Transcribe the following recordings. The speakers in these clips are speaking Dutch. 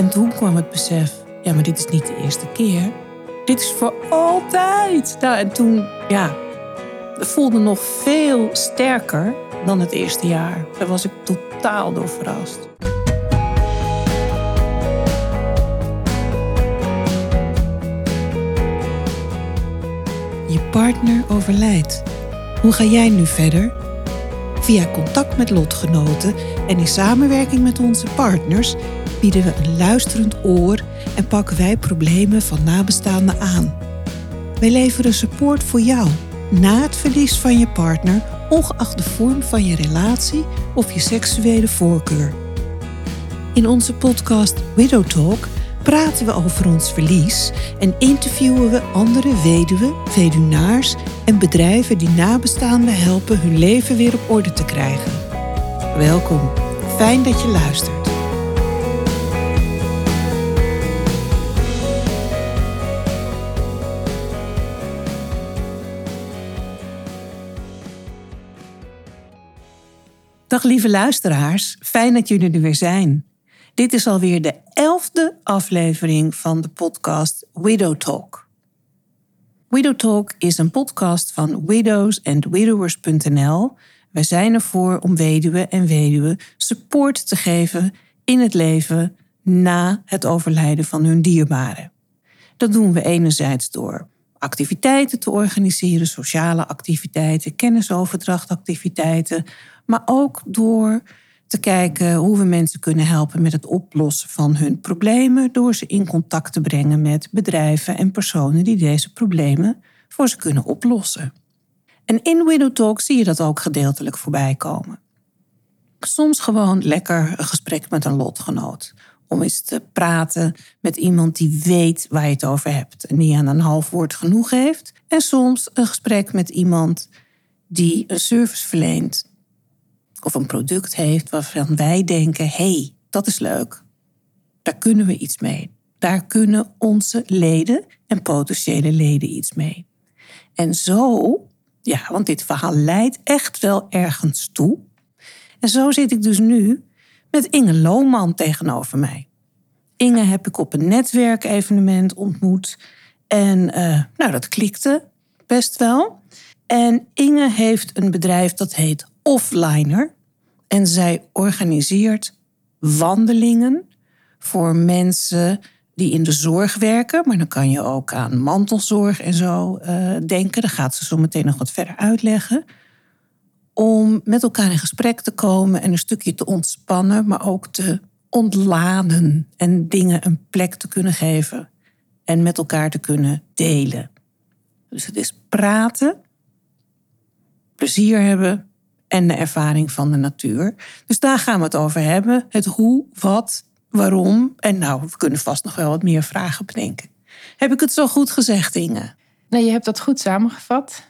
En toen kwam het besef, ja, maar dit is niet de eerste keer. Dit is voor altijd. Nou, en toen, ja, voelde nog veel sterker dan het eerste jaar. Daar was ik totaal door verrast. Je partner overlijdt. Hoe ga jij nu verder? Via contact met lotgenoten en in samenwerking met onze partners bieden we een luisterend oor en pakken wij problemen van nabestaanden aan. Wij leveren support voor jou na het verlies van je partner, ongeacht de vorm van je relatie of je seksuele voorkeur. In onze podcast Widow Talk praten we over ons verlies en interviewen we andere weduwen, weduwnaars en bedrijven die nabestaanden helpen hun leven weer op orde te krijgen. Welkom, fijn dat je luistert. Lieve luisteraars, fijn dat jullie er weer zijn. Dit is alweer de elfde aflevering van de podcast Widow Talk. Widow Talk is een podcast van widowsandwidowers.nl. Wij zijn ervoor om weduwen en weduwen support te geven in het leven na het overlijden van hun dierbaren. Dat doen we enerzijds door activiteiten te organiseren, sociale activiteiten, kennisoverdrachtactiviteiten, maar ook door te kijken hoe we mensen kunnen helpen met het oplossen van hun problemen, door ze in contact te brengen met bedrijven en personen die deze problemen voor ze kunnen oplossen. En in Widow Talk zie je dat ook gedeeltelijk voorbij komen. Soms gewoon lekker een gesprek met een lotgenoot. Om eens te praten met iemand die weet waar je het over hebt en die aan een half woord genoeg heeft. En soms een gesprek met iemand die een service verleent of een product heeft waarvan wij denken: hé, hey, dat is leuk. Daar kunnen we iets mee. Daar kunnen onze leden en potentiële leden iets mee. En zo, ja, want dit verhaal leidt echt wel ergens toe. En zo zit ik dus nu met Inge Lohman tegenover mij. Inge heb ik op een netwerkevenement ontmoet. En uh, nou, dat klikte best wel. En Inge heeft een bedrijf dat heet Offliner. En zij organiseert wandelingen voor mensen die in de zorg werken. Maar dan kan je ook aan mantelzorg en zo uh, denken. Dat gaat ze zo meteen nog wat verder uitleggen. Om met elkaar in gesprek te komen en een stukje te ontspannen, maar ook te ontladen en dingen een plek te kunnen geven en met elkaar te kunnen delen. Dus het is praten, plezier hebben en de ervaring van de natuur. Dus daar gaan we het over hebben. Het hoe, wat, waarom. En nou, we kunnen vast nog wel wat meer vragen bedenken. Heb ik het zo goed gezegd, Inge? Nee, je hebt dat goed samengevat.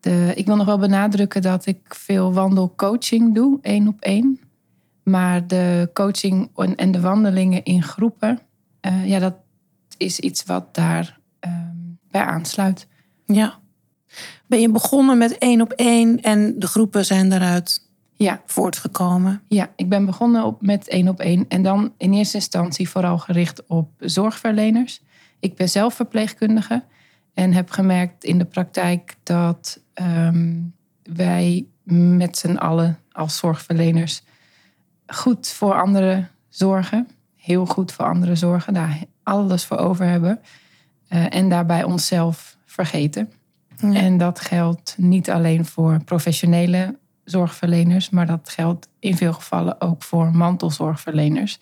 De, ik wil nog wel benadrukken dat ik veel wandelcoaching doe, één op één. Maar de coaching en de wandelingen in groepen, uh, ja, dat is iets wat daar uh, bij aansluit. Ja. Ben je begonnen met één op één en de groepen zijn daaruit ja. voortgekomen? Ja, ik ben begonnen op, met één op één en dan in eerste instantie vooral gericht op zorgverleners. Ik ben zelf verpleegkundige en heb gemerkt in de praktijk dat um, wij met z'n allen als zorgverleners goed voor anderen zorgen. Heel goed voor anderen zorgen, daar alles voor over hebben. Uh, en daarbij onszelf vergeten. En dat geldt niet alleen voor professionele zorgverleners, maar dat geldt in veel gevallen ook voor mantelzorgverleners.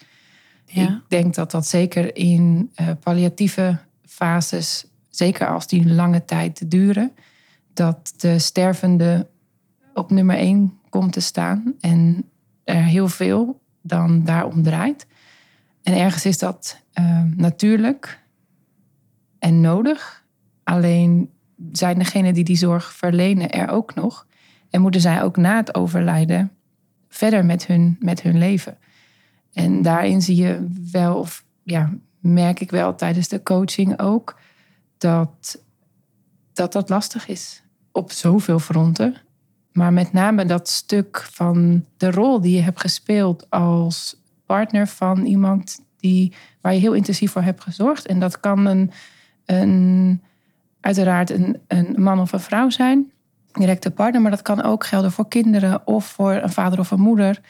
Ja. Ik denk dat dat zeker in uh, palliatieve fases, zeker als die lange tijd duren, dat de stervende op nummer één komt te staan en er heel veel dan daarom draait. En ergens is dat uh, natuurlijk en nodig. Alleen zijn degenen die die zorg verlenen er ook nog. En moeten zij ook na het overlijden verder met hun, met hun leven. En daarin zie je wel, of ja, merk ik wel tijdens de coaching ook, dat dat, dat lastig is. Op zoveel fronten. Maar met name dat stuk van de rol die je hebt gespeeld als partner van iemand die, waar je heel intensief voor hebt gezorgd. En dat kan een, een, uiteraard een, een man of een vrouw zijn, directe partner, maar dat kan ook gelden voor kinderen of voor een vader of een moeder.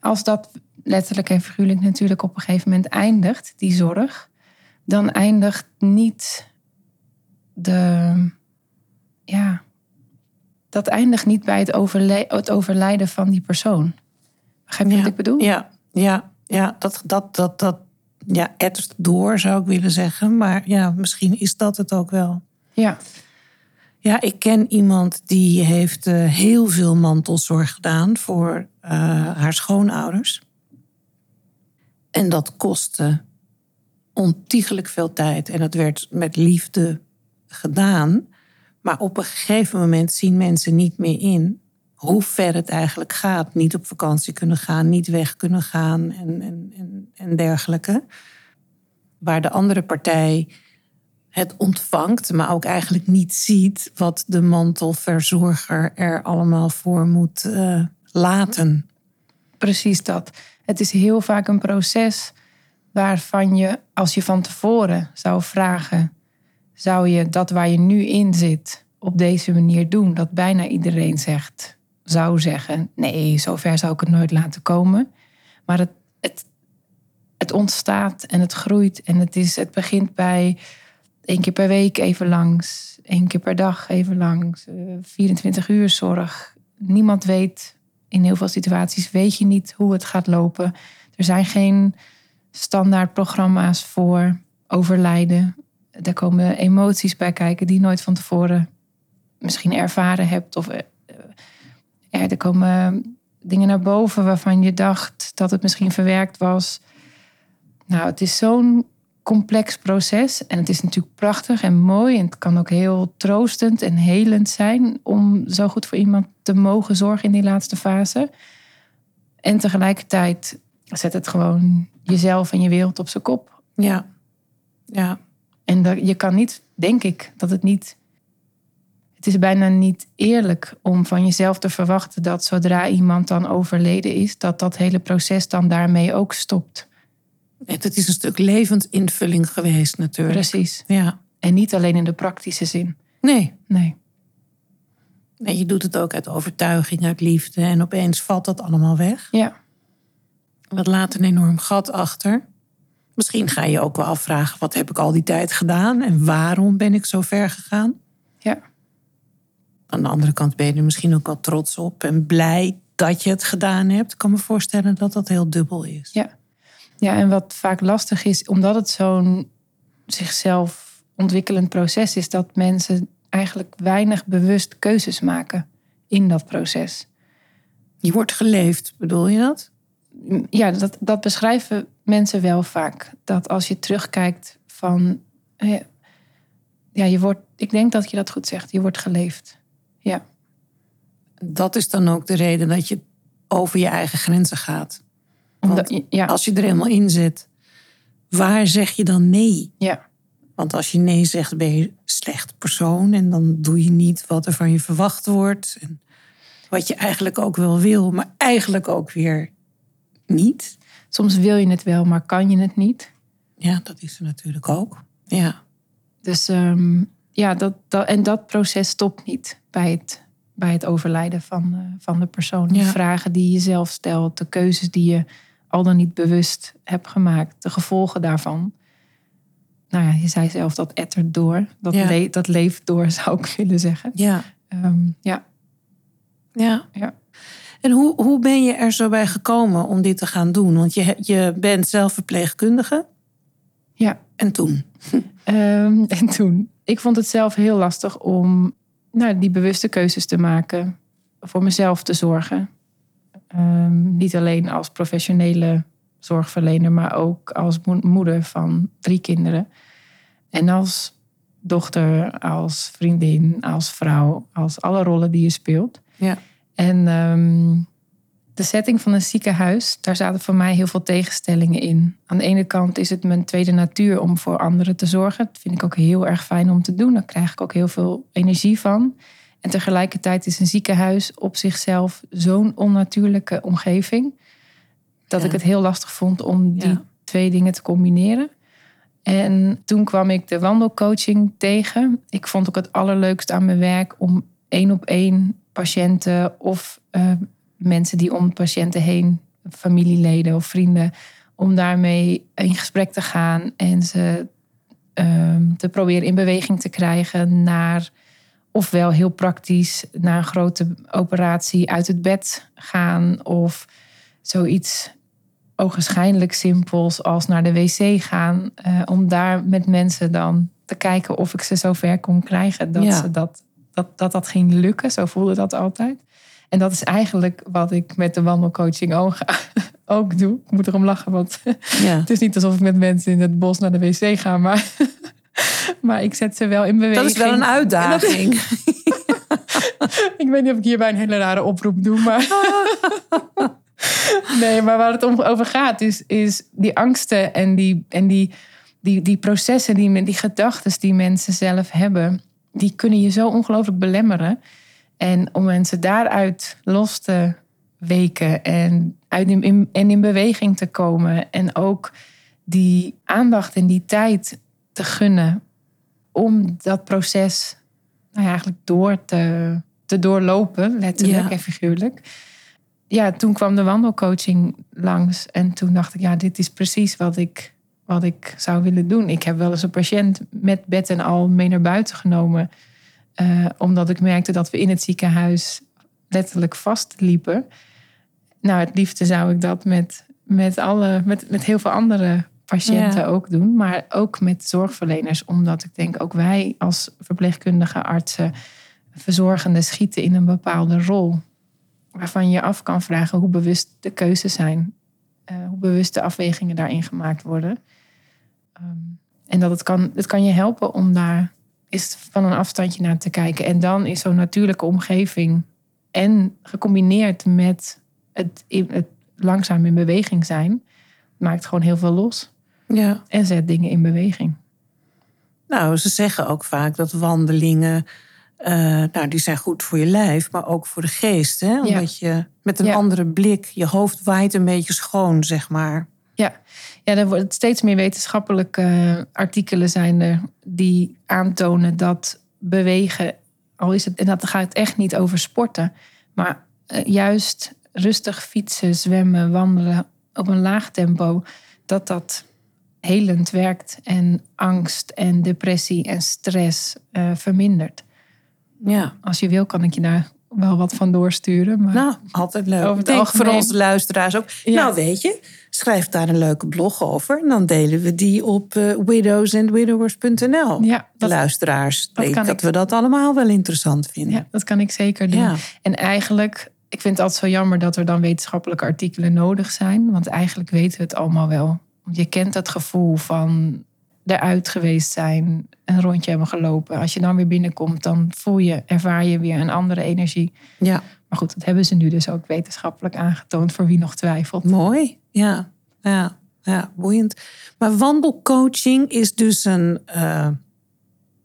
Als dat letterlijk en figuurlijk natuurlijk op een gegeven moment eindigt, die zorg, dan eindigt niet de. Ja, dat eindigt niet bij het, overle het overlijden van die persoon. Begrijp je wat ik bedoel? Ja, ja, ja dat, dat, dat, dat ja, etst door zou ik willen zeggen. Maar ja, misschien is dat het ook wel. Ja. Ja, ik ken iemand die heeft uh, heel veel mantelzorg gedaan voor uh, haar schoonouders. En dat kostte ontiegelijk veel tijd. En dat werd met liefde gedaan. Maar op een gegeven moment zien mensen niet meer in hoe ver het eigenlijk gaat. Niet op vakantie kunnen gaan, niet weg kunnen gaan en, en, en dergelijke. Waar de andere partij het ontvangt, maar ook eigenlijk niet ziet wat de mantelverzorger er allemaal voor moet uh, laten. Precies dat. Het is heel vaak een proces waarvan je, als je van tevoren zou vragen, zou je dat waar je nu in zit op deze manier doen? Dat bijna iedereen zegt, zou zeggen, nee, zover zou ik het nooit laten komen. Maar het, het, het ontstaat en het groeit en het, is, het begint bij één keer per week even langs, één keer per dag even langs, 24 eh, uur zorg. Niemand weet, in heel veel situaties weet je niet hoe het gaat lopen. Er zijn geen standaard programma's voor overlijden. Daar komen emoties bij kijken die je nooit van tevoren misschien ervaren hebt. Of eh, ja, er komen dingen naar boven waarvan je dacht dat het misschien verwerkt was. Nou, het is zo'n complex proces. En het is natuurlijk prachtig en mooi. En het kan ook heel troostend en helend zijn om zo goed voor iemand te mogen zorgen in die laatste fase. En tegelijkertijd zet het gewoon jezelf en je wereld op zijn kop. Ja, ja. En dat, je kan niet, denk ik, dat het niet. Het is bijna niet eerlijk om van jezelf te verwachten dat zodra iemand dan overleden is, dat dat hele proces dan daarmee ook stopt. Het is een stuk levendinvulling geweest natuurlijk. Precies. Ja. En niet alleen in de praktische zin. Nee. Nee. Nee, je doet het ook uit overtuiging, uit liefde. En opeens valt dat allemaal weg. Ja. Dat laat een enorm gat achter. Misschien ga je ook wel afvragen: wat heb ik al die tijd gedaan en waarom ben ik zo ver gegaan? Ja. Aan de andere kant ben je er misschien ook wel trots op en blij dat je het gedaan hebt. Ik kan me voorstellen dat dat heel dubbel is. Ja. Ja, en wat vaak lastig is, omdat het zo'n zichzelf ontwikkelend proces is, dat mensen eigenlijk weinig bewust keuzes maken in dat proces. Je wordt geleefd, bedoel je dat? Ja, dat, dat beschrijven mensen wel vaak. Dat als je terugkijkt van. Ja, je wordt. Ik denk dat je dat goed zegt. Je wordt geleefd. Ja. Dat is dan ook de reden dat je over je eigen grenzen gaat. Omdat, ja. Als je er helemaal in zit, waar zeg je dan nee? Ja. Want als je nee zegt, ben je een slecht persoon en dan doe je niet wat er van je verwacht wordt. En wat je eigenlijk ook wel wil, maar eigenlijk ook weer niet. Soms wil je het wel, maar kan je het niet. Ja, dat is er natuurlijk ook. Ja. Dus um, ja, dat, dat, en dat proces stopt niet bij het, bij het overlijden van, uh, van de persoon. De Ja. vragen die je zelf stelt, de keuzes die je al dan niet bewust hebt gemaakt, de gevolgen daarvan. Nou ja, je zei zelf dat ettert door. Dat, Ja. le- dat leeft door, zou ik willen zeggen. Ja. Ehm, ja, Ja. ja. En hoe, hoe ben je er zo bij gekomen om dit te gaan doen? Want je, je bent zelf verpleegkundige. ja. En toen? Ehm, en toen, ik vond het zelf heel lastig om nou, die bewuste keuzes te maken, voor mezelf te zorgen. Ehm, niet alleen als professionele zorgverlener, maar ook als mo- moeder van drie kinderen. En als dochter, als vriendin, als vrouw, als alle rollen die je speelt. Ja. En ehm, de setting van een ziekenhuis, daar zaten voor mij heel veel tegenstellingen in. Aan de ene kant is het mijn tweede natuur om voor anderen te zorgen. Dat vind ik ook heel erg fijn om te doen. Daar krijg ik ook heel veel energie van. En tegelijkertijd is een ziekenhuis op zichzelf zo'n onnatuurlijke omgeving. Dat Ja. ik het heel lastig vond om die Ja. twee dingen te combineren. En toen kwam ik de wandelcoaching tegen. Ik vond ook het allerleukst aan mijn werk om één op één patiënten of uh, mensen die om patiënten heen, familieleden of vrienden, om daarmee in gesprek te gaan en ze um, te proberen in beweging te krijgen naar ofwel heel praktisch naar een grote operatie uit het bed gaan of zoiets ogenschijnlijk simpels als naar de wc gaan. Uh, om daar met mensen dan te kijken of ik ze zover kon krijgen dat, ze dat, dat, dat dat ging lukken. Zo voelde dat altijd. En dat is eigenlijk wat ik met de wandelcoaching ook, ook doe. Ik moet erom lachen, want ja. het is niet alsof ik met mensen in het bos naar de wc ga, maar, maar ik zet ze wel in beweging. Dat is wel een uitdaging. ik weet niet of ik hierbij een hele rare oproep doe, maar. nee, maar waar het om over gaat, is, is die angsten en die, en die, die, die processen, die, die gedachten die mensen zelf hebben, die kunnen je zo ongelooflijk belemmeren. En om mensen daaruit los te weken en, uit in, en in beweging te komen. En ook die aandacht en die tijd te gunnen om dat proces nou ja, eigenlijk door te, te doorlopen, letterlijk en figuurlijk. Ja, toen kwam de wandelcoaching langs en toen dacht ik, ja, dit is precies wat ik, wat ik zou willen doen. Ik heb wel eens een patiënt met bed en al mee naar buiten genomen uh, omdat ik merkte dat we in het ziekenhuis letterlijk vastliepen. Nou, het liefste zou ik dat met, met, alle, met, met heel veel andere patiënten ook doen. Maar ook met zorgverleners. Omdat ik denk, ook wij als verpleegkundige artsen, verzorgenden, schieten in een bepaalde rol. Waarvan je af kan vragen hoe bewust de keuzes zijn. Uh, hoe bewust de afwegingen daarin gemaakt worden. Um, en dat het kan, het kan je helpen om daar is van een afstandje naar te kijken. En dan is zo'n natuurlijke omgeving en gecombineerd met het, het langzaam in beweging zijn, maakt gewoon heel veel los. Ja. En zet dingen in beweging. Nou, ze zeggen ook vaak dat wandelingen, uh, nou, die zijn goed voor je lijf, maar ook voor de geest. Hè? Omdat je met een andere blik, je hoofd waait een beetje schoon, zeg maar. Ja, ja er wordt steeds meer wetenschappelijke eh, artikelen zijn er die aantonen dat bewegen, al is het, en dat gaat echt niet over sporten, maar eh, juist rustig fietsen, zwemmen, wandelen op een laag tempo, dat dat helend werkt en angst en depressie en stress uh, vermindert. Ja. Als je wil, kan ik je daar wel wat van doorsturen. Maar nou, altijd leuk. Over het Denk voor onze luisteraars ook. Nou, weet je, schrijf daar een leuke blog over. En dan delen we die op uh, widowsandwidowers.nl. Ja, de luisteraars. Dat denk dat we dat allemaal wel interessant vinden. Ja, dat kan ik zeker doen. En eigenlijk, ik vind het altijd zo jammer dat er dan wetenschappelijke artikelen nodig zijn. Want eigenlijk weten we het allemaal wel. Je kent dat gevoel van eruit geweest zijn, een rondje hebben gelopen. Als je dan weer binnenkomt, dan voel je, ervaar je weer een andere energie. Ja. Maar goed, dat hebben ze nu dus ook wetenschappelijk aangetoond voor wie nog twijfelt. Mooi, ja. Ja, ja boeiend. Maar wandelcoaching is dus een, uh,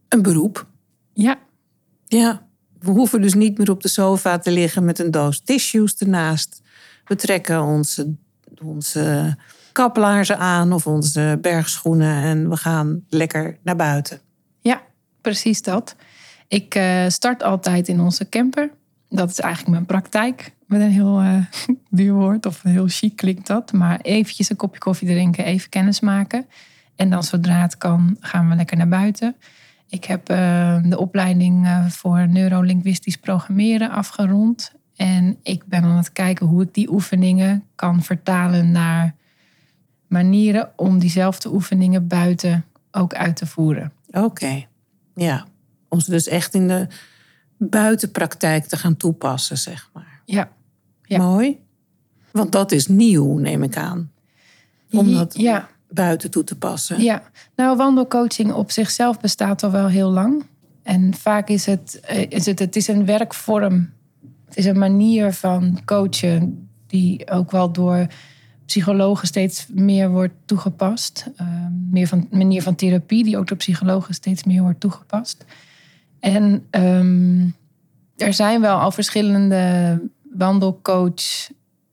een beroep. Ja. Ja. We hoeven dus niet meer op de sofa te liggen met een doos tissues ernaast. We trekken onze, onze kaplaarzen aan of onze bergschoenen en we gaan lekker naar buiten. Ja, precies dat. Ik uh, start altijd in onze camper. Dat is eigenlijk mijn praktijk. Met een heel uh, duur woord of heel chic klinkt dat. Maar eventjes een kopje koffie drinken, even kennis maken. En dan zodra het kan, gaan we lekker naar buiten. Ik heb uh, de opleiding voor neurolinguistisch programmeren afgerond. En ik ben aan het kijken hoe ik die oefeningen kan vertalen naar manieren om diezelfde oefeningen buiten ook uit te voeren. Oké, ja. Om ze dus echt in de buitenpraktijk te gaan toepassen, zeg maar. Ja. ja. Mooi. Want dat is nieuw, neem ik aan. Om dat ja. buiten toe te passen. Ja, nou, wandelcoaching op zichzelf bestaat al wel heel lang. En vaak is het, eh, is het, het is een werkvorm. Het is een manier van coachen die ook wel door psychologen steeds meer wordt toegepast. Uh, meer van manier van therapie die ook door psychologen steeds meer wordt toegepast. En um, er zijn wel al verschillende wandelcoach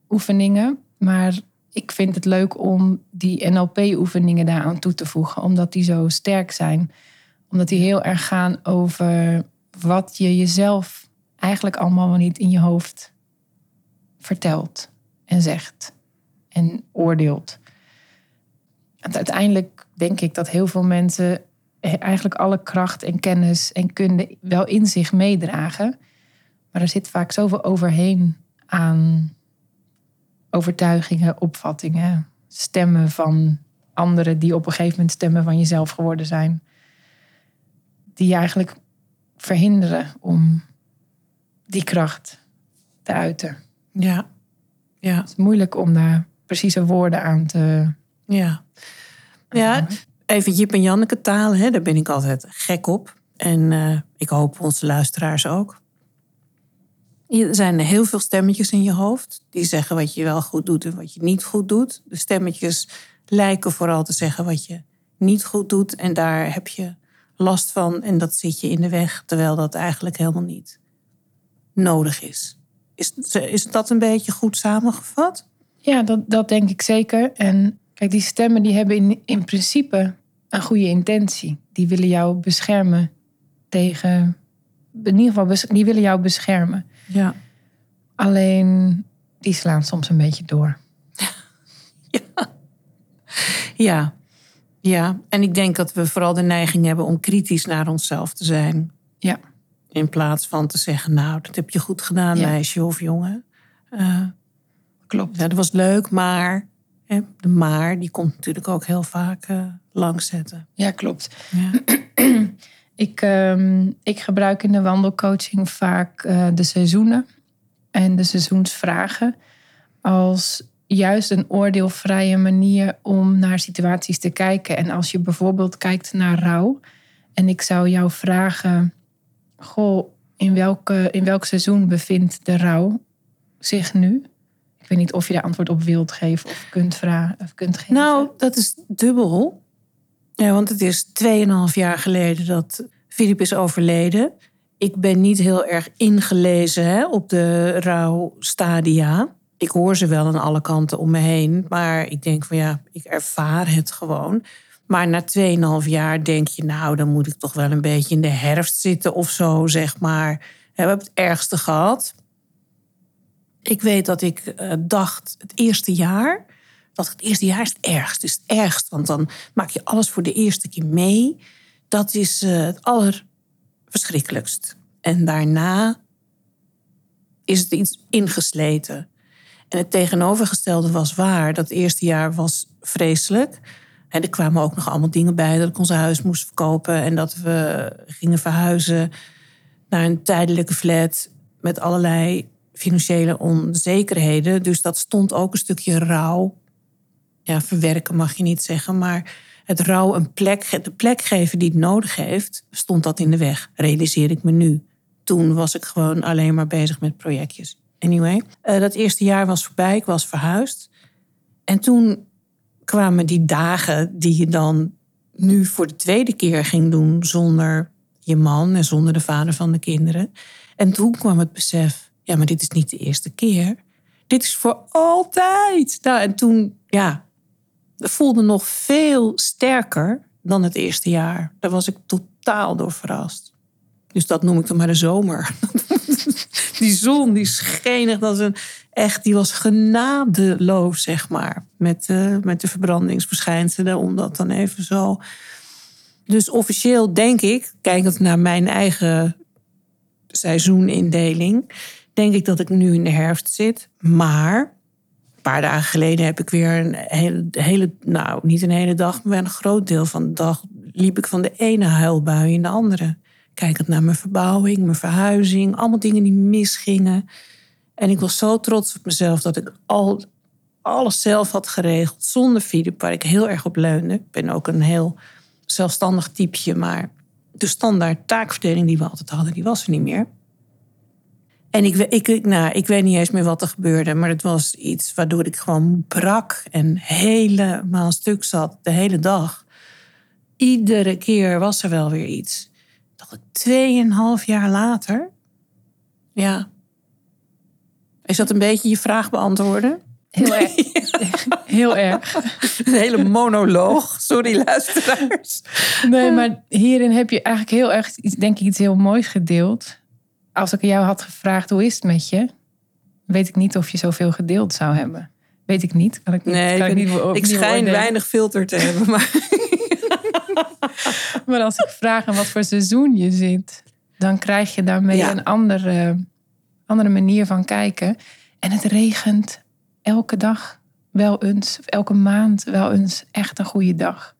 oefeningen, maar ik vind het leuk om die NLP-oefeningen daaraan toe te voegen, omdat die zo sterk zijn. Omdat die heel erg gaan over wat je jezelf eigenlijk allemaal niet in je hoofd vertelt en zegt en oordeelt. En uiteindelijk denk ik dat heel veel mensen eigenlijk alle kracht en kennis en kunde wel in zich meedragen. Maar er zit vaak zoveel overheen aan overtuigingen, opvattingen, stemmen van anderen die op een gegeven moment stemmen van jezelf geworden zijn. Die je eigenlijk verhinderen om die kracht te uiten. Ja. ja. Het is moeilijk om daar precieze woorden aan te. Ja. Ja, even Jip en Janneke taal, hè, daar ben ik altijd gek op. En uh, ik hoop onze luisteraars ook. Er zijn heel veel stemmetjes in je hoofd die zeggen wat je wel goed doet en wat je niet goed doet. De stemmetjes lijken vooral te zeggen wat je niet goed doet en daar heb je last van en dat zit je in de weg, terwijl dat eigenlijk helemaal niet nodig is. Is, is dat een beetje goed samengevat? Ja, dat, dat denk ik zeker. En kijk, die stemmen die hebben in, in principe een goede intentie. Die willen jou beschermen tegen. In ieder geval, die willen jou beschermen. Ja. Alleen die slaan soms een beetje door. Ja. Ja. Ja. En ik denk dat we vooral de neiging hebben om kritisch naar onszelf te zijn. Ja. In plaats van te zeggen, nou, dat heb je goed gedaan, meisje of jongen. Uh, Klopt. Ja, dat was leuk, maar hè, de maar, die komt natuurlijk ook heel vaak uh, langs zetten. Ja, klopt. Ja. ik, um, ik gebruik in de wandelcoaching vaak uh, de seizoenen en de seizoensvragen als juist een oordeelvrije manier om naar situaties te kijken. En als je bijvoorbeeld kijkt naar rouw en ik zou jou vragen goh, in, welke, in welk seizoen bevindt de rouw zich nu? Weet niet of je daar antwoord op wilt geven of kunt vragen of kunt geven. Nou, dat is dubbel. Ja, want het is 2,5 jaar geleden dat Filip is overleden. Ik ben niet heel erg ingelezen hè, op de rouwstadia. Ik hoor ze wel aan alle kanten om me heen. Maar ik denk van ja, ik ervaar het gewoon. Maar na 2,5 jaar denk je, nou, dan moet ik toch wel een beetje in de herfst zitten of zo, zeg maar. We hebben het ergste gehad. Ik weet dat ik uh, dacht, het eerste jaar, dat het eerste jaar is het ergst. Is het ergst, want dan maak je alles voor de eerste keer mee. Dat is uh, het allerverschrikkelijkst. En daarna is het iets ingesleten. En het tegenovergestelde was waar. Dat eerste jaar was vreselijk. En er kwamen ook nog allemaal dingen bij dat ik ons huis moest verkopen en dat we gingen verhuizen naar een tijdelijke flat met allerlei financiële onzekerheden. Dus dat stond ook een stukje rouw. Ja, verwerken mag je niet zeggen, maar het rouw een plek, de plek geven die het nodig heeft, stond dat in de weg. Realiseer ik me nu. Toen was ik gewoon alleen maar bezig met projectjes. Anyway, uh, dat eerste jaar was voorbij, ik was verhuisd. En toen kwamen die dagen die je dan nu voor de tweede keer ging doen zonder je man en zonder de vader van de kinderen. En toen kwam het besef, ja, maar dit is niet de eerste keer. Dit is voor altijd. Nou, en toen, ja, dat voelde nog veel sterker dan het eerste jaar. Daar was ik totaal door verrast. Dus dat noem ik dan maar de zomer. die zon, die scheen echt als een echt, die was genadeloos, zeg maar. Met, met de verbrandingsverschijnselen, om dat dan even zo. Dus officieel denk ik, kijkend naar mijn eigen seizoenindeling, denk ik dat ik nu in de herfst zit. Maar een paar dagen geleden heb ik weer een hele, hele nou niet een hele dag, maar een groot deel van de dag liep ik van de ene huilbui in de andere. Kijkend naar mijn verbouwing, mijn verhuizing, allemaal dingen die misgingen. En ik was zo trots op mezelf dat ik al alles zelf had geregeld zonder Filip, waar ik heel erg op leunde. Ik ben ook een heel zelfstandig typeje, maar de standaard taakverdeling die we altijd hadden, die was er niet meer. En ik, ik, nou, ik weet niet eens meer wat er gebeurde, maar het was iets waardoor ik gewoon brak en helemaal stuk zat de hele dag. Iedere keer was er wel weer iets. Dat ik tweeënhalf jaar later, ja, is dat een beetje je vraag beantwoorden? Heel erg. heel erg. Een hele monoloog. Sorry, luisteraars. Nee, maar hierin heb je eigenlijk heel erg, iets- denk ik, iets heel moois gedeeld. Als ik jou had gevraagd, hoe is het met je? Weet ik niet of je zoveel gedeeld zou hebben. Weet ik niet. Kan ik niet, Nee, kan ik, ik, niet, ik niet schijn weinig filter te hebben. Maar Maar als ik vraag aan wat voor seizoen je zit, dan krijg je daarmee Ja. een andere, andere manier van kijken. En het regent elke dag wel eens, of elke maand wel eens echt een goede dag.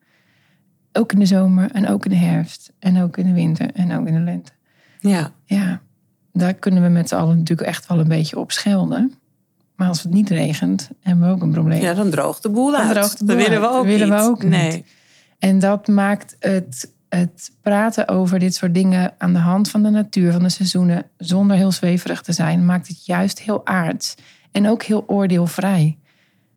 Ook in de zomer en ook in de herfst en ook in de winter en ook in de lente. ja, Ja, daar kunnen we met z'n allen natuurlijk echt wel een beetje op schelden. Maar als het niet regent, hebben we ook een probleem. ja, dan droogt de boel Dan uit. de dat willen we ook willen niet. we ook niet. nee. En dat maakt het, het praten over dit soort dingen aan de hand van de natuur, van de seizoenen, zonder heel zweverig te zijn, maakt het juist heel aards. En ook heel oordeelvrij.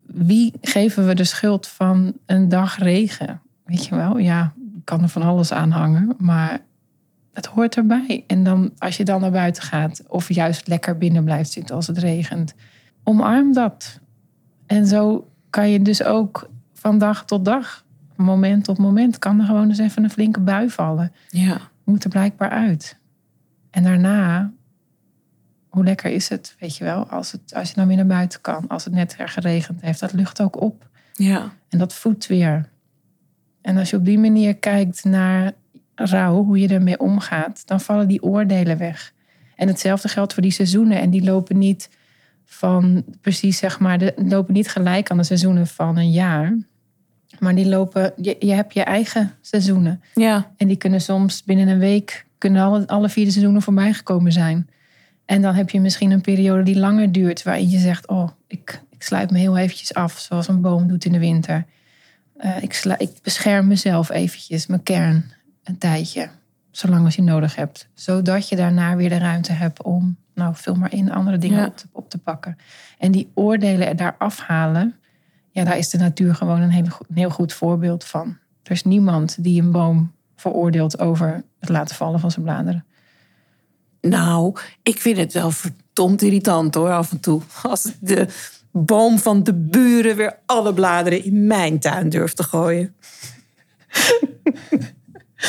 Wie geven we de schuld van een dag regen? Weet je wel, ja, ik kan er van alles aan hangen, maar het hoort erbij. En dan, als je dan naar buiten gaat, of juist lekker binnen blijft zitten als het regent, omarm dat. En zo kan je dus ook van dag tot dag, moment op moment, kan er gewoon eens even een flinke bui vallen. Ja. Moet er blijkbaar uit. En daarna, hoe lekker is het, weet je wel, als, het, als je dan weer naar buiten kan, als het net er geregend heeft, dat lucht ook op. ja. En dat voedt weer. En als je op die manier kijkt naar rouw, hoe je ermee omgaat, dan vallen die oordelen weg. En hetzelfde geldt voor die seizoenen. En die lopen niet van precies, zeg maar, de, lopen niet gelijk aan de seizoenen van een jaar. Maar die lopen, je, je hebt je eigen seizoenen. Ja. En die kunnen soms binnen een week, kunnen alle, alle vier de seizoenen voorbij gekomen zijn. En dan heb je misschien een periode die langer duurt, waarin je zegt, oh, ik, ik sluit me heel eventjes af, zoals een boom doet in de winter. Eh, ik, ik bescherm mezelf eventjes, mijn kern, een tijdje. Zolang als je nodig hebt. Zodat je daarna weer de ruimte hebt om, nou, vul maar in, andere dingen Ja. op, te, op te pakken. En die oordelen er daar afhalen, ja, daar is de natuur gewoon een, hele, go- een heel goed voorbeeld van. Er is niemand die een boom veroordeelt over het laten vallen van zijn bladeren. Nou, ik vind het wel verdomd irritant hoor, af en toe. Als de boom van de buren weer alle bladeren in mijn tuin durft te gooien.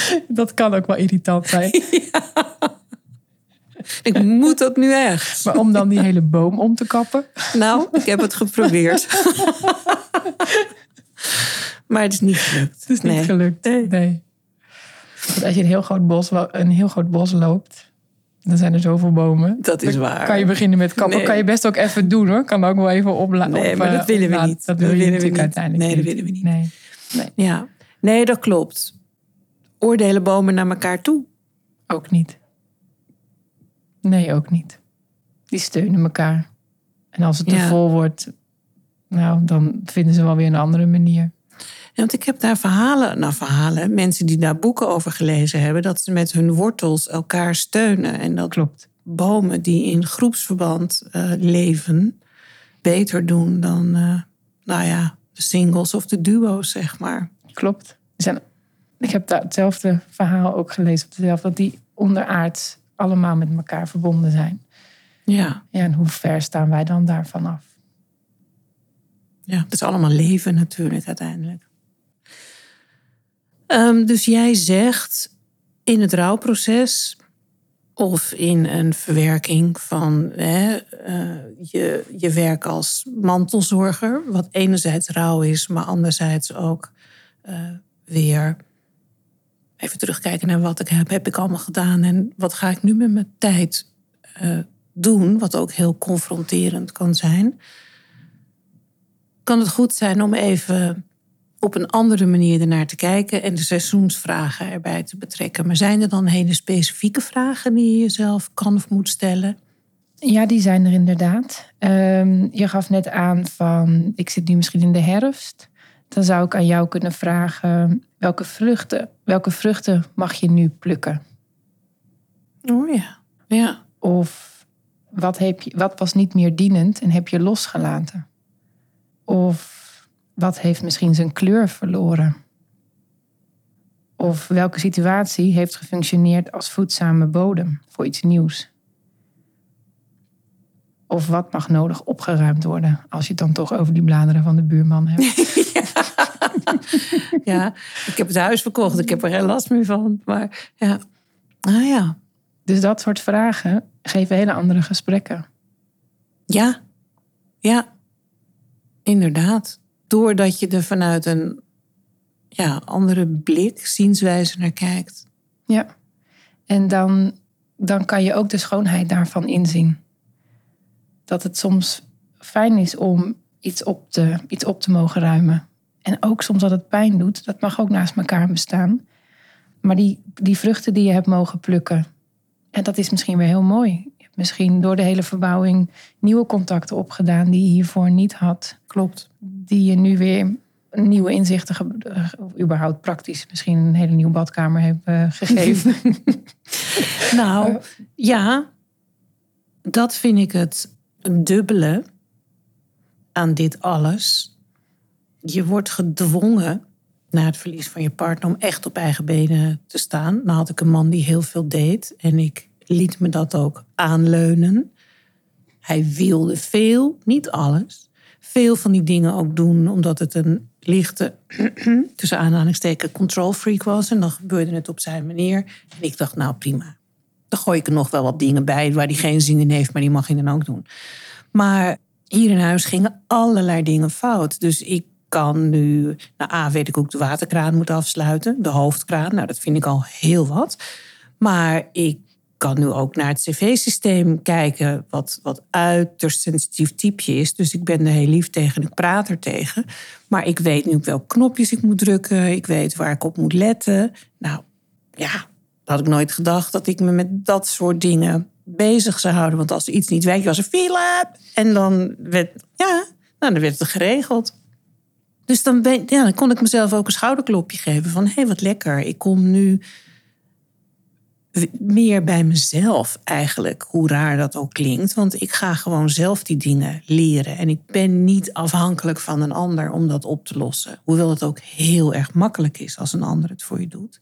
Dat kan ook wel irritant zijn. Ik moet dat nu echt. Maar om dan die hele boom om te kappen. Nou, ik heb het geprobeerd. maar het is niet gelukt. Het is niet Nee. gelukt. Nee. Nee. Want als je een heel groot bos, een heel groot bos loopt, dan zijn er zoveel bomen. Dat is Dan waar. Kan je beginnen met kappen? Nee. Kan je best ook even doen hoor. Kan ook wel even opla- Nee, maar eh, dat willen we opladen. niet. Dat willen we natuurlijk niet. uiteindelijk Nee, dat willen we niet. Nee, Ja, nee, dat klopt. Oordelen bomen naar elkaar toe. ook niet. Nee, ook niet. Die steunen elkaar. En als het te vol wordt, nou, dan vinden ze wel weer een andere manier. Ja, want ik heb daar verhalen, nou verhalen, mensen die daar boeken over gelezen hebben, dat ze met hun wortels elkaar steunen. En dat Klopt. bomen die in groepsverband eh, leven beter doen dan, eh, nou ja, de singles of de duo's, zeg maar. Klopt. Er Zijn, ik heb daar hetzelfde verhaal ook gelezen op dezelfde, dat die onderaards allemaal met elkaar verbonden zijn. Ja, Ja, en hoe ver staan wij dan daarvan af? ja het is allemaal leven natuurlijk uiteindelijk. Ehm, dus jij zegt in het rouwproces of in een verwerking van hè, eh, je, je werk als mantelzorger, wat enerzijds rouw is, maar anderzijds ook eh, weer even terugkijken naar wat ik heb, heb ik allemaal gedaan en wat ga ik nu met mijn tijd eh, doen, wat ook heel confronterend kan zijn. Kan het goed zijn om even op een andere manier ernaar te kijken en de seizoensvragen erbij te betrekken. Maar zijn er dan hele specifieke vragen die je jezelf kan of moet stellen? Ja, die zijn er inderdaad. Ehm, je gaf net aan van, ik zit nu misschien in de herfst. Dan zou ik aan jou kunnen vragen, welke vruchten, welke vruchten mag je nu plukken? Oh ja. Ja. Of wat, heb je, wat was niet meer dienend en heb je losgelaten? Of wat heeft misschien zijn kleur verloren? Of welke situatie heeft gefunctioneerd als voedzame bodem voor iets nieuws? Of wat mag nodig opgeruimd worden? Als je het dan toch over die bladeren van de buurman hebt. ja, ik heb het huis verkocht. Ik heb er geen last meer van. Maar ja, ah ja. Dus dat soort vragen geven hele andere gesprekken. Ja, ja, inderdaad. Doordat je er vanuit een ja, andere blik, zienswijze naar kijkt. Ja, en dan, dan kan je ook de schoonheid daarvan inzien. Dat het soms fijn is om iets op te, iets op te mogen ruimen. En ook soms dat het pijn doet, dat mag ook naast elkaar bestaan. Maar die, die vruchten die je hebt mogen plukken, en dat is misschien weer heel mooi. Je hebt misschien door de hele verbouwing nieuwe contacten opgedaan die je hiervoor niet had. Klopt. Die je nu weer nieuwe inzichten, of überhaupt praktisch, misschien een hele nieuwe badkamer heeft uh, gegeven. nou, ja, dat vind ik het dubbele aan dit alles je wordt gedwongen na het verlies van je partner om echt op eigen benen te staan. Nou had ik een man die heel veel deed en ik liet me dat ook aanleunen. Hij wilde veel, niet alles. Veel van die dingen ook doen omdat het een lichte, tussen aanhalingstekens, control freak was. En dan gebeurde het op zijn manier. En ik dacht, nou prima. Dan gooi ik er nog wel wat dingen bij waar hij geen zin in heeft, maar die mag hij dan ook doen. Maar hier in huis gingen allerlei dingen fout. Dus ik kan nu, nou A, weet ik ook de waterkraan moet afsluiten, de hoofdkraan. Nou, dat vind ik al heel wat. Maar ik kan nu ook naar het cv-systeem kijken, wat, wat uiterst sensitief typeje is. Dus ik ben er heel lief tegen ik praat er tegen. Maar ik weet nu welke knopjes ik moet drukken. Ik weet waar ik op moet letten. Nou, ja, had ik nooit gedacht dat ik me met dat soort dingen bezig zou houden. Want als er iets niet werkt, was er Philip. En dan werd, ja, nou, dan werd het geregeld. Dus dan, ben, ja, dan kon ik mezelf ook een schouderklopje geven van hé, hey, wat lekker. Ik kom nu meer bij mezelf eigenlijk, hoe raar dat ook klinkt. Want ik ga gewoon zelf die dingen leren. En ik ben niet afhankelijk van een ander om dat op te lossen. Hoewel het ook heel erg makkelijk is als een ander het voor je doet.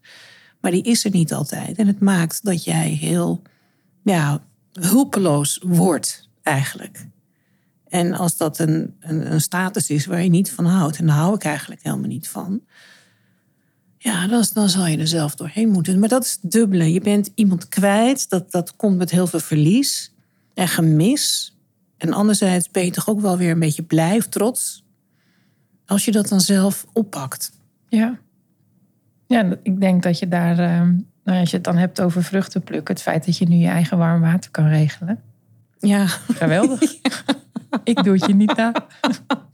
Maar die is er niet altijd. En het maakt dat jij heel ja, hulpeloos wordt eigenlijk. En als dat een, een, een, status is waar je niet van houdt, en daar hou ik eigenlijk helemaal niet van, ja, dan, dan zal je er zelf doorheen moeten. Maar dat is het dubbele. Je bent iemand kwijt, dat, dat komt met heel veel verlies en gemis. En anderzijds ben je toch ook wel weer een beetje blij of trots als je dat dan zelf oppakt. Ja, ja ik denk dat je daar, ehm, nou, als je het dan hebt over vruchten plukken, het feit dat je nu je eigen warm water kan regelen. Ja. Geweldig. ik doe het je niet na.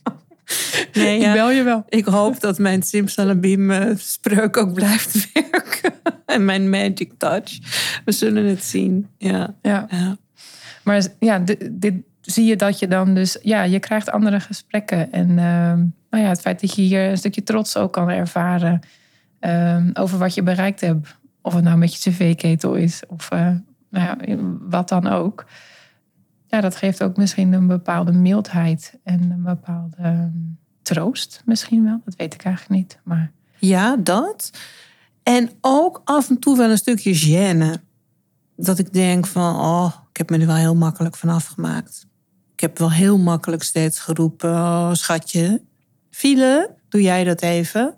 Nee, ik bel je wel. Ik hoop dat mijn Simsalabim eh, spreuk ook blijft werken. en mijn magic touch. We zullen het zien. Ja. ja. ja. Maar ja, dit, zie je dat je dan dus... Ja, je krijgt andere gesprekken. En uh, nou ja, het feit dat je hier een stukje trots ook kan ervaren... Uh, over wat je bereikt hebt. Of het nou met je cv-ketel is. Of uh, nou ja, wat dan ook ja, dat geeft ook misschien een bepaalde mildheid en een bepaalde ehm, troost misschien wel. Dat weet ik eigenlijk niet. Maar... Ja, dat. En ook af en toe wel een stukje gêne. Dat ik denk van, oh, ik heb me er wel heel makkelijk van afgemaakt. Ik heb wel heel makkelijk steeds geroepen, oh, schatje, file, doe jij dat even?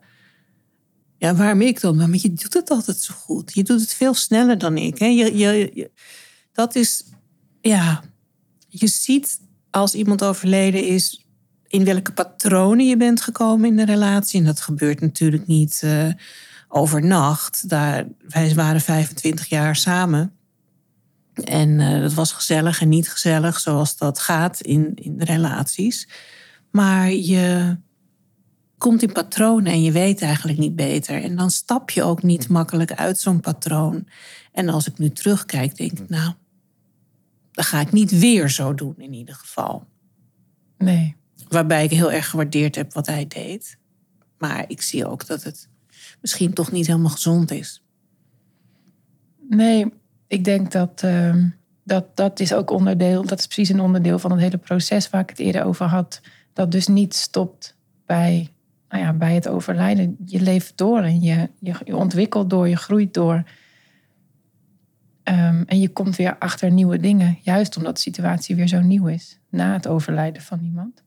Ja, waarom ik dan? Maar je doet het altijd zo goed. Je doet het veel sneller dan ik. Hè? Je, je, je, dat is, ja, je ziet als iemand overleden is in welke patronen je bent gekomen in de relatie. En dat gebeurt natuurlijk niet uh, overnacht. Daar, wij waren 25 jaar samen. En uh, dat was gezellig en niet gezellig, zoals dat gaat in, in relaties. Maar je komt in patronen en je weet eigenlijk niet beter. En dan stap je ook niet makkelijk uit zo'n patroon. En als ik nu terugkijk, denk ik, nou, dan ga ik niet weer zo doen in ieder geval. Nee. Waarbij ik heel erg gewaardeerd heb wat hij deed. Maar ik zie ook dat het misschien toch niet helemaal gezond is. Nee, ik denk dat uh, dat, dat is ook onderdeel, dat is precies een onderdeel van het hele proces waar ik het eerder over had. Dat dus niet stopt bij, nou ja, bij het overlijden. Je leeft door en je, je, je ontwikkelt door, je groeit door. Ehm, en je komt weer achter nieuwe dingen, juist omdat de situatie weer zo nieuw is na het overlijden van iemand.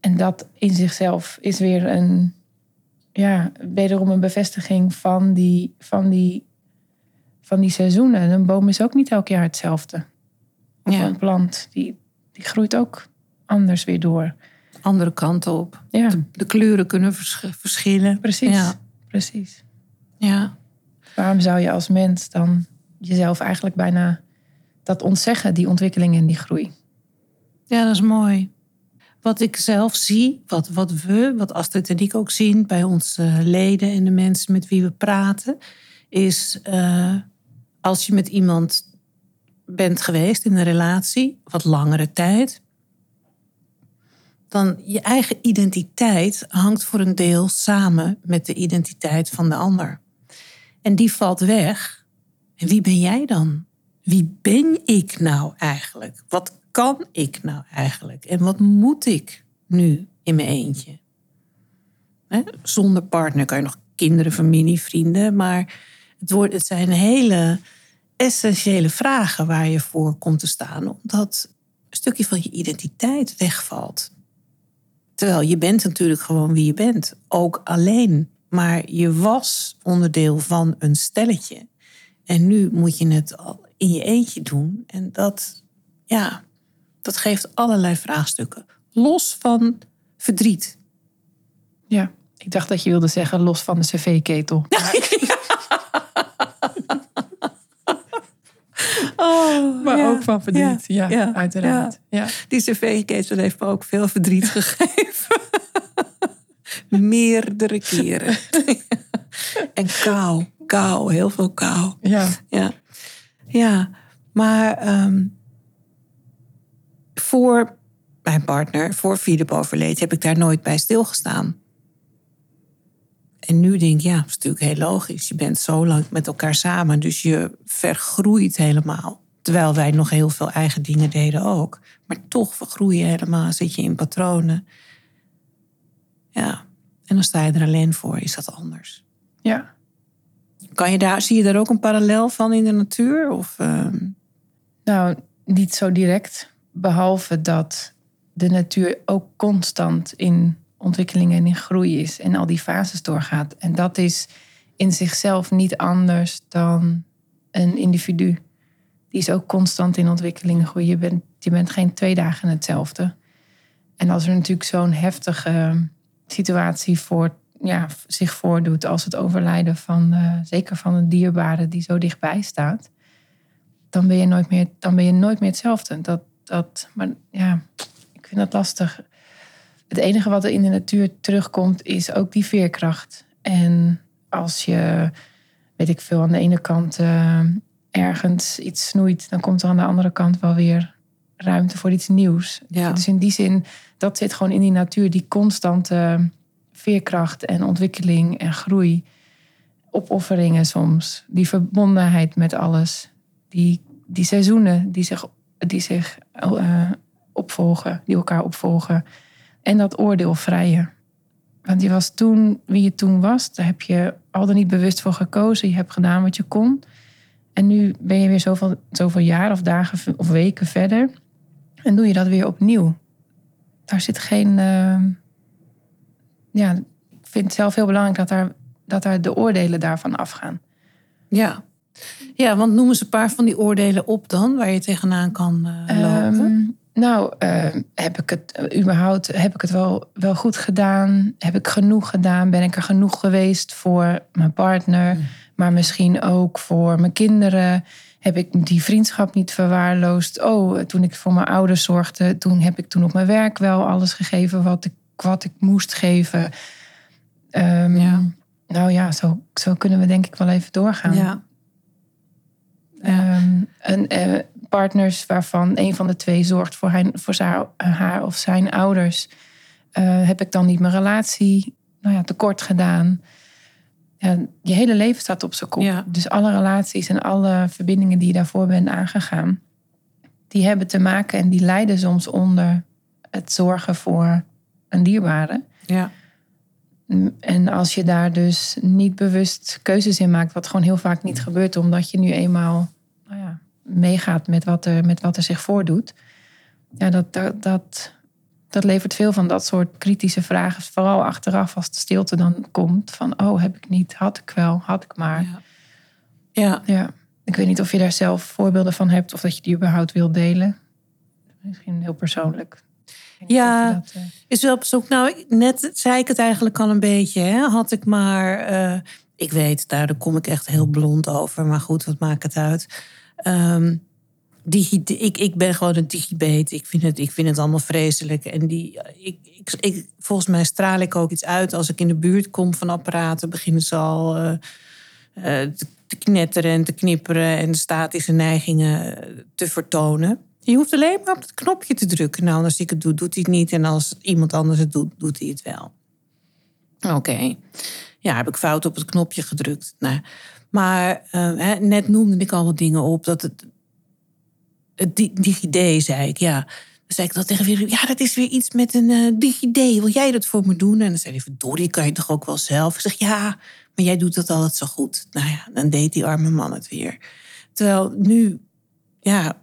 En dat in zichzelf is weer een, ja, wederom een bevestiging van die, van die, van die seizoenen. Een boom is ook niet elk jaar hetzelfde. Of Ja. een plant, die, die groeit ook anders weer door. Andere kanten op. Ja, De, de kleuren kunnen vers- verschillen. precies. Ja. precies. ja. Waarom zou je als mens dan jezelf eigenlijk bijna dat ontzeggen, die ontwikkeling en die groei? Ja, dat is mooi. Wat ik zelf zie, wat, wat we, wat Astrid en ik ook zien bij onze leden en de mensen met wie we praten, is eh, als je met iemand bent geweest in een relatie, wat langere tijd, dan je eigen identiteit hangt voor een deel samen met de identiteit van de ander. En die valt weg. En wie ben jij dan? Wie ben ik nou eigenlijk? Wat kan ik nou eigenlijk? En wat moet ik nu in mijn eentje? Zonder partner kan je nog kinderen, familie, vrienden. Maar het, wordt, het zijn hele essentiële vragen waar je voor komt te staan. Omdat een stukje van je identiteit wegvalt. Terwijl je bent natuurlijk gewoon wie je bent. Ook alleen. Maar je was onderdeel van een stelletje. En nu moet je het al in je eentje doen. En dat, ja, dat geeft allerlei vraagstukken. Los van verdriet. Ja, ik dacht dat je wilde zeggen los van de cv-ketel. Oh, Maar ook van verdriet. Ja, ja, uiteraard. Ja. Die cv-ketel heeft me ook veel verdriet gegeven. Meerdere keren. en kou, kou, heel veel kou. Ja. Ja, ja maar ehm, voor mijn partner, voor Philip overleed, heb ik daar nooit bij stilgestaan. En nu denk ik, ja, dat is natuurlijk heel logisch. Je bent zo lang met elkaar samen, dus je vergroeit helemaal. Terwijl wij nog heel veel eigen dingen deden ook. Maar toch vergroei je helemaal, zit je in patronen. Ja, en dan sta je er alleen voor, is dat anders. ja. Kan je daar, zie je daar ook een parallel van in de natuur? Of, ehm, Nou, niet zo direct. Behalve dat de natuur ook constant in ontwikkeling en in groei is. En al die fases doorgaat. En dat is in zichzelf niet anders dan een individu. Die is ook constant in ontwikkeling en groei. Je bent, je bent geen twee dagen hetzelfde. En als er natuurlijk zo'n heftige situatie voor, ja, zich voordoet als het overlijden van, eh, zeker van een dierbare die zo dichtbij staat, dan ben je nooit meer, dan ben je nooit meer hetzelfde. Dat, dat, maar ja, ik vind dat lastig. Het enige wat er in de natuur terugkomt is ook die veerkracht. En als je, weet ik veel, aan de ene kant eh, ergens iets snoeit, dan komt er aan de andere kant wel weer ruimte voor iets nieuws. Ja. Dus in die zin, dat zit gewoon in die natuur, die constante veerkracht en ontwikkeling en groei. Opofferingen soms, die verbondenheid met alles, die, die seizoenen die zich, die zich eh, opvolgen, die elkaar opvolgen. En dat oordeelvrije. Want je was toen wie je toen was, daar heb je al dan niet bewust voor gekozen. Je hebt gedaan wat je kon. En nu ben je weer zoveel, zoveel jaar of dagen of weken verder. En doe je dat weer opnieuw. Daar zit geen. eh, ja, ik vind het zelf heel belangrijk dat daar, dat daar de oordelen daarvan afgaan. ja. ja, want noem eens een paar van die oordelen op dan, waar je tegenaan kan eh, lopen. Ehm, nou, eh, heb ik het eh, überhaupt heb ik het wel, wel goed gedaan? Heb ik genoeg gedaan? Ben ik er genoeg geweest voor mijn partner? Maar misschien ook voor mijn kinderen? Heb ik die vriendschap niet verwaarloosd? Oh, toen ik voor mijn ouders zorgde, toen heb ik toen op mijn werk wel alles gegeven wat ik, wat ik moest geven. Ehm, Ja. Nou ja, zo, zo kunnen we denk ik wel even doorgaan. ja. Ehm, en, eh, partners waarvan een van de twee zorgt voor, hij, voor haar, haar of zijn ouders. Eh, heb ik dan niet mijn relatie nou ja, tekort gedaan? Ja, je hele leven staat op zijn kop. Ja. Dus alle relaties en alle verbindingen die je daarvoor bent aangegaan, die hebben te maken en die lijden soms onder het zorgen voor een dierbare. ja. En als je daar dus niet bewust keuzes in maakt, wat gewoon heel vaak niet gebeurt, omdat je nu eenmaal nou ja, meegaat met wat, er, met wat er zich voordoet. Ja, dat, dat, dat, dat levert veel van dat soort kritische vragen. Vooral achteraf als de stilte dan komt. Van, oh, heb ik niet, had ik wel, had ik maar. Ja. ja. ja. Ik weet niet of je daar zelf voorbeelden van hebt of dat je die überhaupt wilt delen. Misschien heel persoonlijk. Ja, dat, uh... is wel op Nou, net zei ik het eigenlijk al een beetje. Hè? Had ik maar. Uh, ik weet, daar, daar kom ik echt heel blond over. Maar goed, wat maakt het uit? Um, digi, ik, ik ben gewoon een digibeet. Ik vind het, ik vind het allemaal vreselijk. En die, ik, ik, ik, volgens mij straal ik ook iets uit. Als ik in de buurt kom van apparaten, beginnen ze al uh, te knetteren en te knipperen en statische neigingen te vertonen. Je hoeft alleen maar op het knopje te drukken. Nou, als ik het doe, doet hij het niet. En als iemand anders het doet, doet hij het wel. Oké. Ja, heb ik fout op het knopje gedrukt. Nou, maar net noemde ik al wat dingen op. Dat het, het DigiD, zei ik, ja. Dan zei ik dat tegen weer. Ja, dat is weer iets met een uh, DigiD. Wil jij dat voor me doen? En dan zei hij, verdorie, kan je toch ook wel zelf? Ik zeg, ja, maar jij doet dat altijd zo goed. Nou ja, dan deed die arme man het weer. Terwijl nu, ja,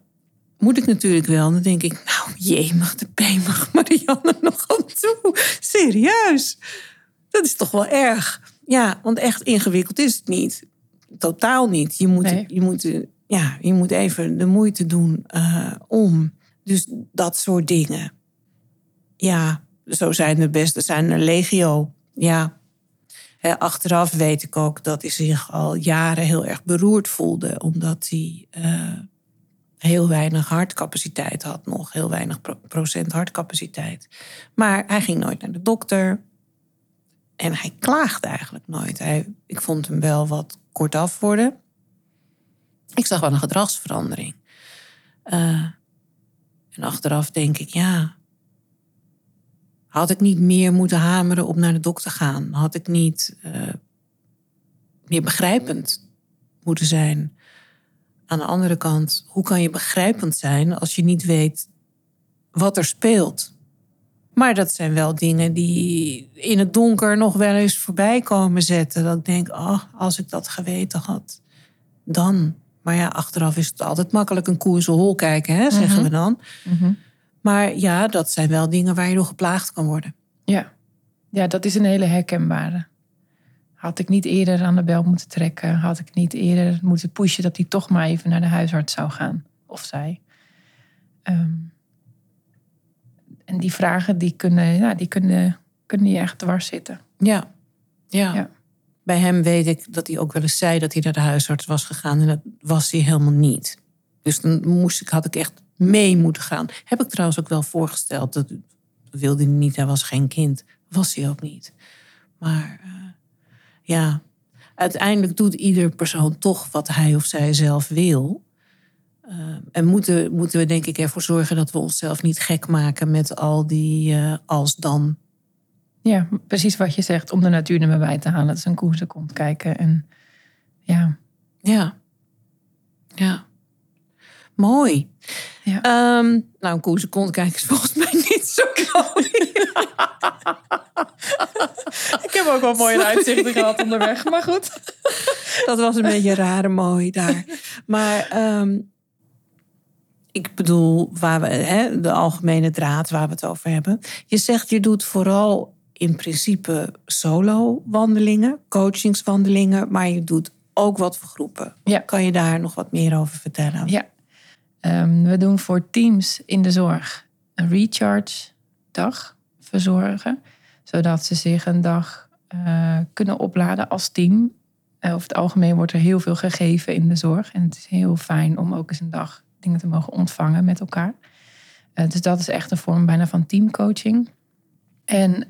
moet ik natuurlijk wel. Dan denk ik, nou jee, mag de P, mag Marianne nog aan toe? Serieus? Dat is toch wel erg. Ja, want echt ingewikkeld is het niet. Totaal niet. Je moet, je moet, ja, je moet even de moeite doen uh, om. Dus dat soort dingen. Ja, zo zijn er best. Er zijn er legio. Ja. achteraf weet ik ook dat hij zich al jaren heel erg beroerd voelde. Omdat hij... Uh, heel weinig hartcapaciteit had nog, heel weinig procent hartcapaciteit. Maar hij ging nooit naar de dokter. En hij klaagde eigenlijk nooit. Hij, ik vond hem wel wat kortaf worden. Ik zag wel een gedragsverandering. Uh, en achteraf denk ik, ja. Had ik niet meer moeten hameren op naar de dokter gaan? Had ik niet uh, meer begrijpend moeten zijn? aan de andere kant, hoe kan je begrijpend zijn als je niet weet wat er speelt? Maar dat zijn wel dingen die in het donker nog wel eens voorbij komen zetten. Dat ik denk, oh, als ik dat geweten had, dan. Maar ja, achteraf is het altijd makkelijk een koe in zijn hol kijken, hè, zeggen mhm. we dan. Mhm. Maar ja, dat zijn wel dingen waar je door geplaagd kan worden. Ja, ja dat is een hele herkenbare. Had ik niet eerder aan de bel moeten trekken? Had ik niet eerder moeten pushen dat hij toch maar even naar de huisarts zou gaan? Of zij. Ehm, en die vragen die kunnen, ja, die kunnen, kunnen je echt dwars zitten. Ja. ja. ja. Bij hem weet ik dat hij ook wel eens zei dat hij naar de huisarts was gegaan. En dat was hij helemaal niet. Dus dan moest ik, had ik echt mee moeten gaan. Heb ik trouwens ook wel voorgesteld. Dat wilde hij niet, hij was geen kind. Was hij ook niet. Maar uh, ja, uiteindelijk doet ieder persoon toch wat hij of zij zelf wil. Uh, en moeten, moeten we denk ik ervoor zorgen dat we onszelf niet gek maken met al die uh, als dan. Ja, precies wat je zegt, om de natuur er maar bij te halen. Dat is een koers komt kijken. En ja. Ja. Ja. Mooi. Ja. Um, nou, een koers komt kijken is volgens mij niet zo mooi. ik heb ook wel mooie uitzichten gehad onderweg, maar goed. Dat was een beetje rare mooi daar. Maar um, ik bedoel, waar we, hè, de algemene draad waar we het over hebben. Je zegt, je doet vooral in principe solo-wandelingen, coachingswandelingen, maar je doet ook wat voor groepen. Ja. Kan je daar nog wat meer over vertellen? Ja, um, we doen voor teams in de zorg een recharge dag verzorgen zodat ze zich een dag uh, kunnen opladen als team. Uh, over het algemeen wordt er heel veel gegeven in de zorg. En het is heel fijn om ook eens een dag dingen te mogen ontvangen met elkaar. Uh, dus dat is echt een vorm bijna van teamcoaching. En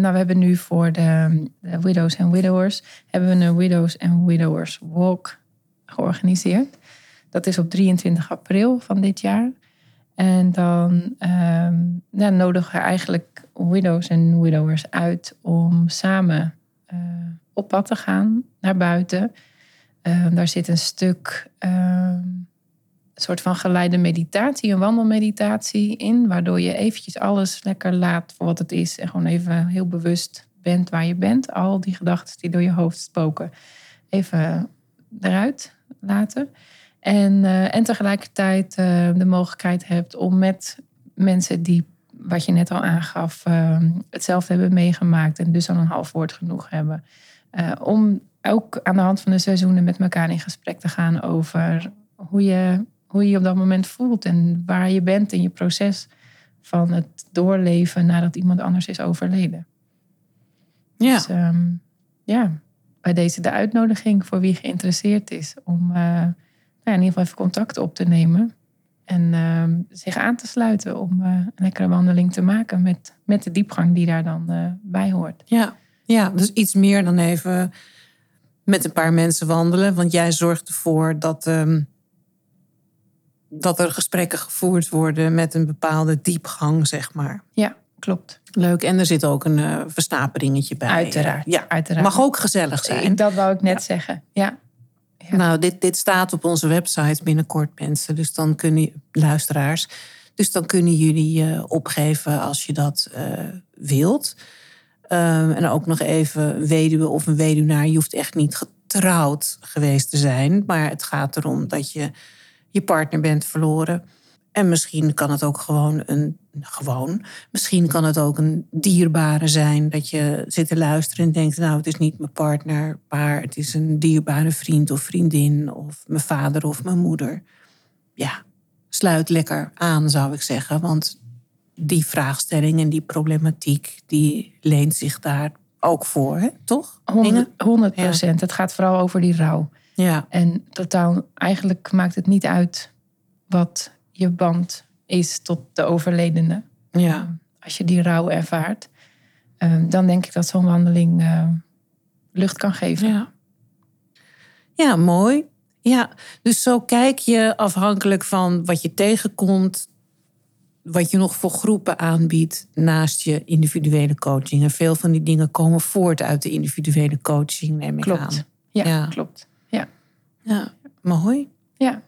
nou, we hebben nu voor de, widows en widowers... hebben we een widows en widowers walk georganiseerd. Dat is op 23 april van dit jaar. En dan ja, nodigen we eigenlijk widows en widowers uit om samen uh, op pad te gaan naar buiten. Uh, daar zit een stuk, een soort van geleide meditatie, een wandelmeditatie in, waardoor je eventjes alles lekker laat voor wat het is en gewoon even heel bewust bent waar je bent. Al die gedachten die door je hoofd spoken, even eruit laten. En, uh, en tegelijkertijd uh, de mogelijkheid hebt om met mensen die, wat je net al aangaf, uh, hetzelfde hebben meegemaakt en dus al een half woord genoeg hebben. om ook aan de hand van de seizoenen met elkaar in gesprek te gaan over hoe je, hoe je je op dat moment voelt en waar je bent in je proces van het doorleven nadat iemand anders is overleden. Ja. Dus um, ja, bij deze de uitnodiging voor wie geïnteresseerd is om uh, nou ja, in ieder geval even contact op te nemen. En uh, zich aan te sluiten om uh, een lekkere wandeling te maken met, met de diepgang die daar dan uh, bij hoort. Ja. ja, dus iets meer dan even met een paar mensen wandelen. Want jij zorgt ervoor dat, um, dat er gesprekken gevoerd worden met een bepaalde diepgang, zeg maar. Ja, klopt. Leuk. En er zit ook een uh, verstaperingetje bij. Uiteraard. Ja, uiteraard. Mag ook gezellig zijn. Dat wou ik net ja. zeggen. Ja. ja. Nou, dit, dit staat op onze website binnenkort, mensen. Dus dan kunnen luisteraars. Dus dan kunnen jullie uh, opgeven als je dat uh, wilt. Um, en ook nog even weduwe of een weduwnaar. Je hoeft echt niet getrouwd geweest te zijn. Maar het gaat erom dat je je partner bent verloren. En misschien kan het ook gewoon een. Gewoon. Misschien kan het ook een dierbare zijn. Dat je zit te luisteren en denkt: Nou, het is niet mijn partner, maar het is een dierbare vriend of vriendin. Of mijn vader of mijn moeder. Ja, sluit lekker aan, zou ik zeggen. Want die vraagstelling en die problematiek, die leent zich daar ook voor, hè? toch? 100 procent. Ja. Het gaat vooral over die rouw. Ja. En totaal, eigenlijk maakt het niet uit wat je band is tot de overledene. Ja. Als je die rouw ervaart, dan denk ik dat zo'n wandeling uh, lucht kan geven. Ja. ja, mooi. Ja, dus zo kijk je afhankelijk van wat je tegenkomt, wat je nog voor groepen aanbiedt naast je individuele coaching. En veel van die dingen komen voort uit de individuele coaching, neem ik klopt. aan. Ja, ja, klopt. Ja. mooi. Ja.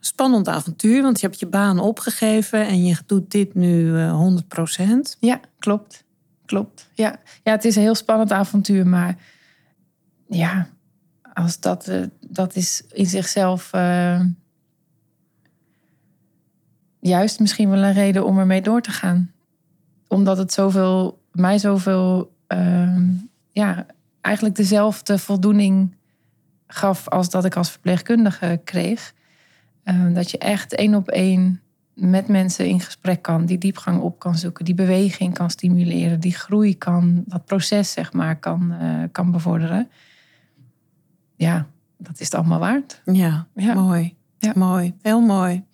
Spannend avontuur, want je hebt je baan opgegeven en je doet dit nu uh, 100 procent. Ja, klopt. Klopt. Ja. ja, het is een heel spannend avontuur, maar ja, als dat, uh, dat is in zichzelf. Uh, juist misschien wel een reden om ermee door te gaan. Omdat het zoveel, mij zoveel, uh, ja, eigenlijk dezelfde voldoening gaf als dat ik als verpleegkundige kreeg. Uh, dat je echt één op één met mensen in gesprek kan, die diepgang op kan zoeken, die beweging kan stimuleren, die groei kan, dat proces zeg maar kan, uh, kan bevorderen. Ja, dat is het allemaal waard. Ja, ja. mooi. Ja. Mooi, heel mooi.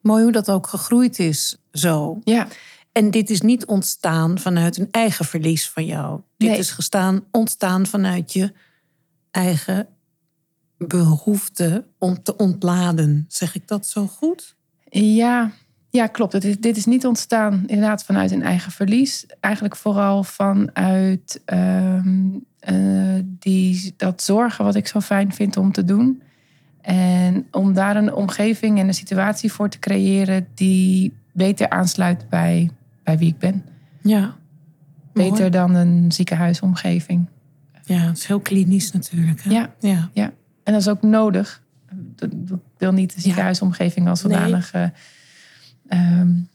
Mooi hoe dat ook gegroeid is, zo. Ja. En dit is niet ontstaan vanuit een eigen verlies van jou. Dit Nee. is gestaan, ontstaan vanuit je eigen behoefte om te ontladen. Zeg ik dat zo goed? Ja, ja klopt. Het is, dit is niet ontstaan inderdaad vanuit een eigen verlies. Eigenlijk vooral vanuit ehm, eh, die, dat zorgen wat ik zo fijn vind om te doen. En om daar een omgeving en een situatie voor te creëren die beter aansluit bij, bij wie ik ben. Ja. Beter dan een ziekenhuisomgeving. Ja, het is heel klinisch natuurlijk. Hè? Ja. ja. Ja, en dat is ook nodig. Ik wil niet de ziekenhuisomgeving als zodanig. Nee. Um,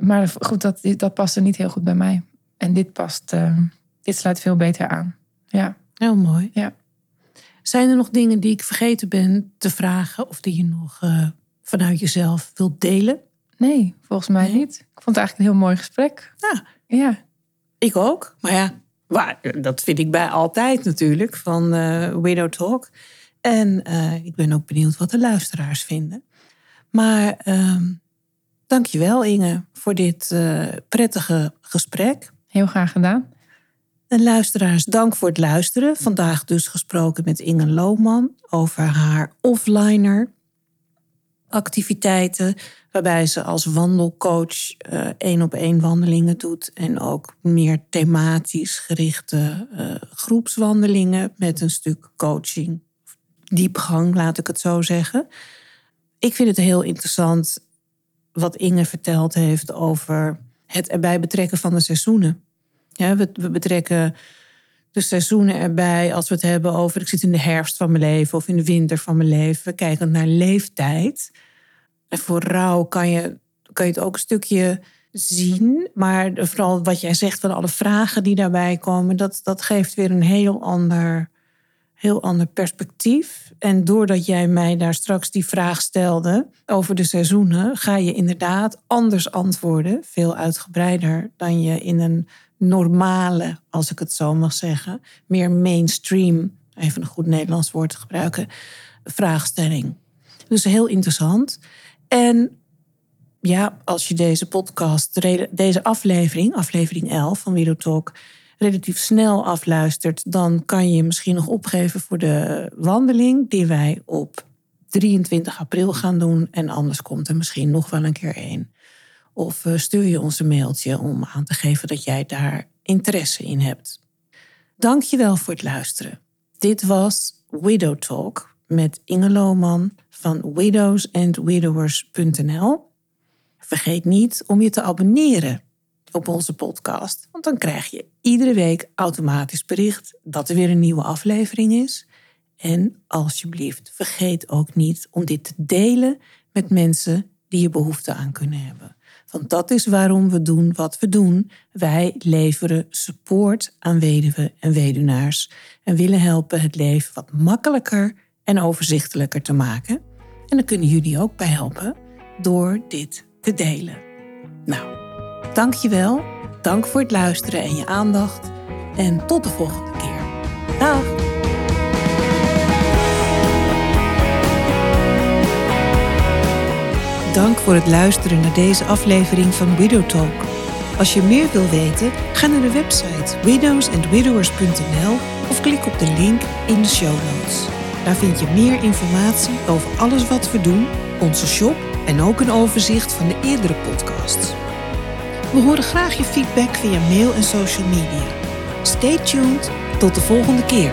maar goed, dat, dat paste niet heel goed bij mij. En dit past, uh, dit sluit veel beter aan. Ja. Heel mooi. Ja. Zijn er nog dingen die ik vergeten ben te vragen of die je nog uh, vanuit jezelf wilt delen? Nee, volgens mij nee. niet. Ik vond het eigenlijk een heel mooi gesprek. Ja. Ja. Ik ook. Maar ja, waar, dat vind ik bij altijd natuurlijk van uh, Widow Talk. En uh, ik ben ook benieuwd wat de luisteraars vinden. Maar uh, dankjewel Inge voor dit uh, prettige gesprek. Heel graag gedaan. En luisteraars, dank voor het luisteren. Vandaag dus gesproken met Inge Lohman over haar offliner activiteiten. Waarbij ze als wandelcoach uh, één op één wandelingen doet. En ook meer thematisch gerichte groepswandelingen met een stuk coaching. Diepgang, laat ik het zo zeggen. Ik vind het heel interessant wat Inge verteld heeft over het erbij betrekken van de seizoenen. we, we betrekken de seizoenen erbij als we het hebben over ik zit in de herfst van mijn leven of in de winter van mijn leven. We kijken naar leeftijd. En voor rouw kan je, kan je het ook een stukje zien. Maar vooral wat jij zegt van alle vragen die daarbij komen, dat, dat geeft weer een heel ander, heel ander perspectief. En doordat jij mij daar straks die vraag stelde over de seizoenen, ga je inderdaad anders antwoorden, veel uitgebreider dan je in een normale, als ik het zo mag zeggen, meer mainstream, even een goed Nederlands woord te gebruiken, vraagstelling. Dus heel interessant. En ja, als je deze podcast, deze aflevering, aflevering 11 van Widow Talk, relatief snel afluistert, dan kan je misschien nog opgeven voor de wandeling die wij op 23 april gaan doen. En anders komt er misschien nog wel een keer één. Of eh, stuur je ons een mailtje om aan te geven dat jij daar interesse in hebt. Dank je wel voor het luisteren. Dit was Widow Talk met Inge Lohman van widowsandwidowers.nl. Vergeet niet om je te abonneren op onze podcast, want dan krijg je iedere week automatisch bericht dat er weer een nieuwe aflevering is. En alsjeblieft, vergeet ook niet om dit te delen met mensen die je behoefte aan kunnen hebben. Want dat is waarom we doen wat we doen. Wij leveren support aan weduwen en weduwnaars en willen helpen het leven wat makkelijker en overzichtelijker te maken. En daar kunnen jullie ook bij helpen door dit te delen. Nou, dankjewel. Dank voor het luisteren en je aandacht. En tot de volgende keer. Dag! Dank voor het luisteren naar deze aflevering van Widow Talk. Als je meer wil weten, ga naar de website widowsandwidowers.nl of klik op de link in de show notes. Daar vind je meer informatie over alles wat we doen, onze shop en ook een overzicht van de eerdere podcasts. We horen graag je feedback via mail en social media. Stay tuned, tot de volgende keer.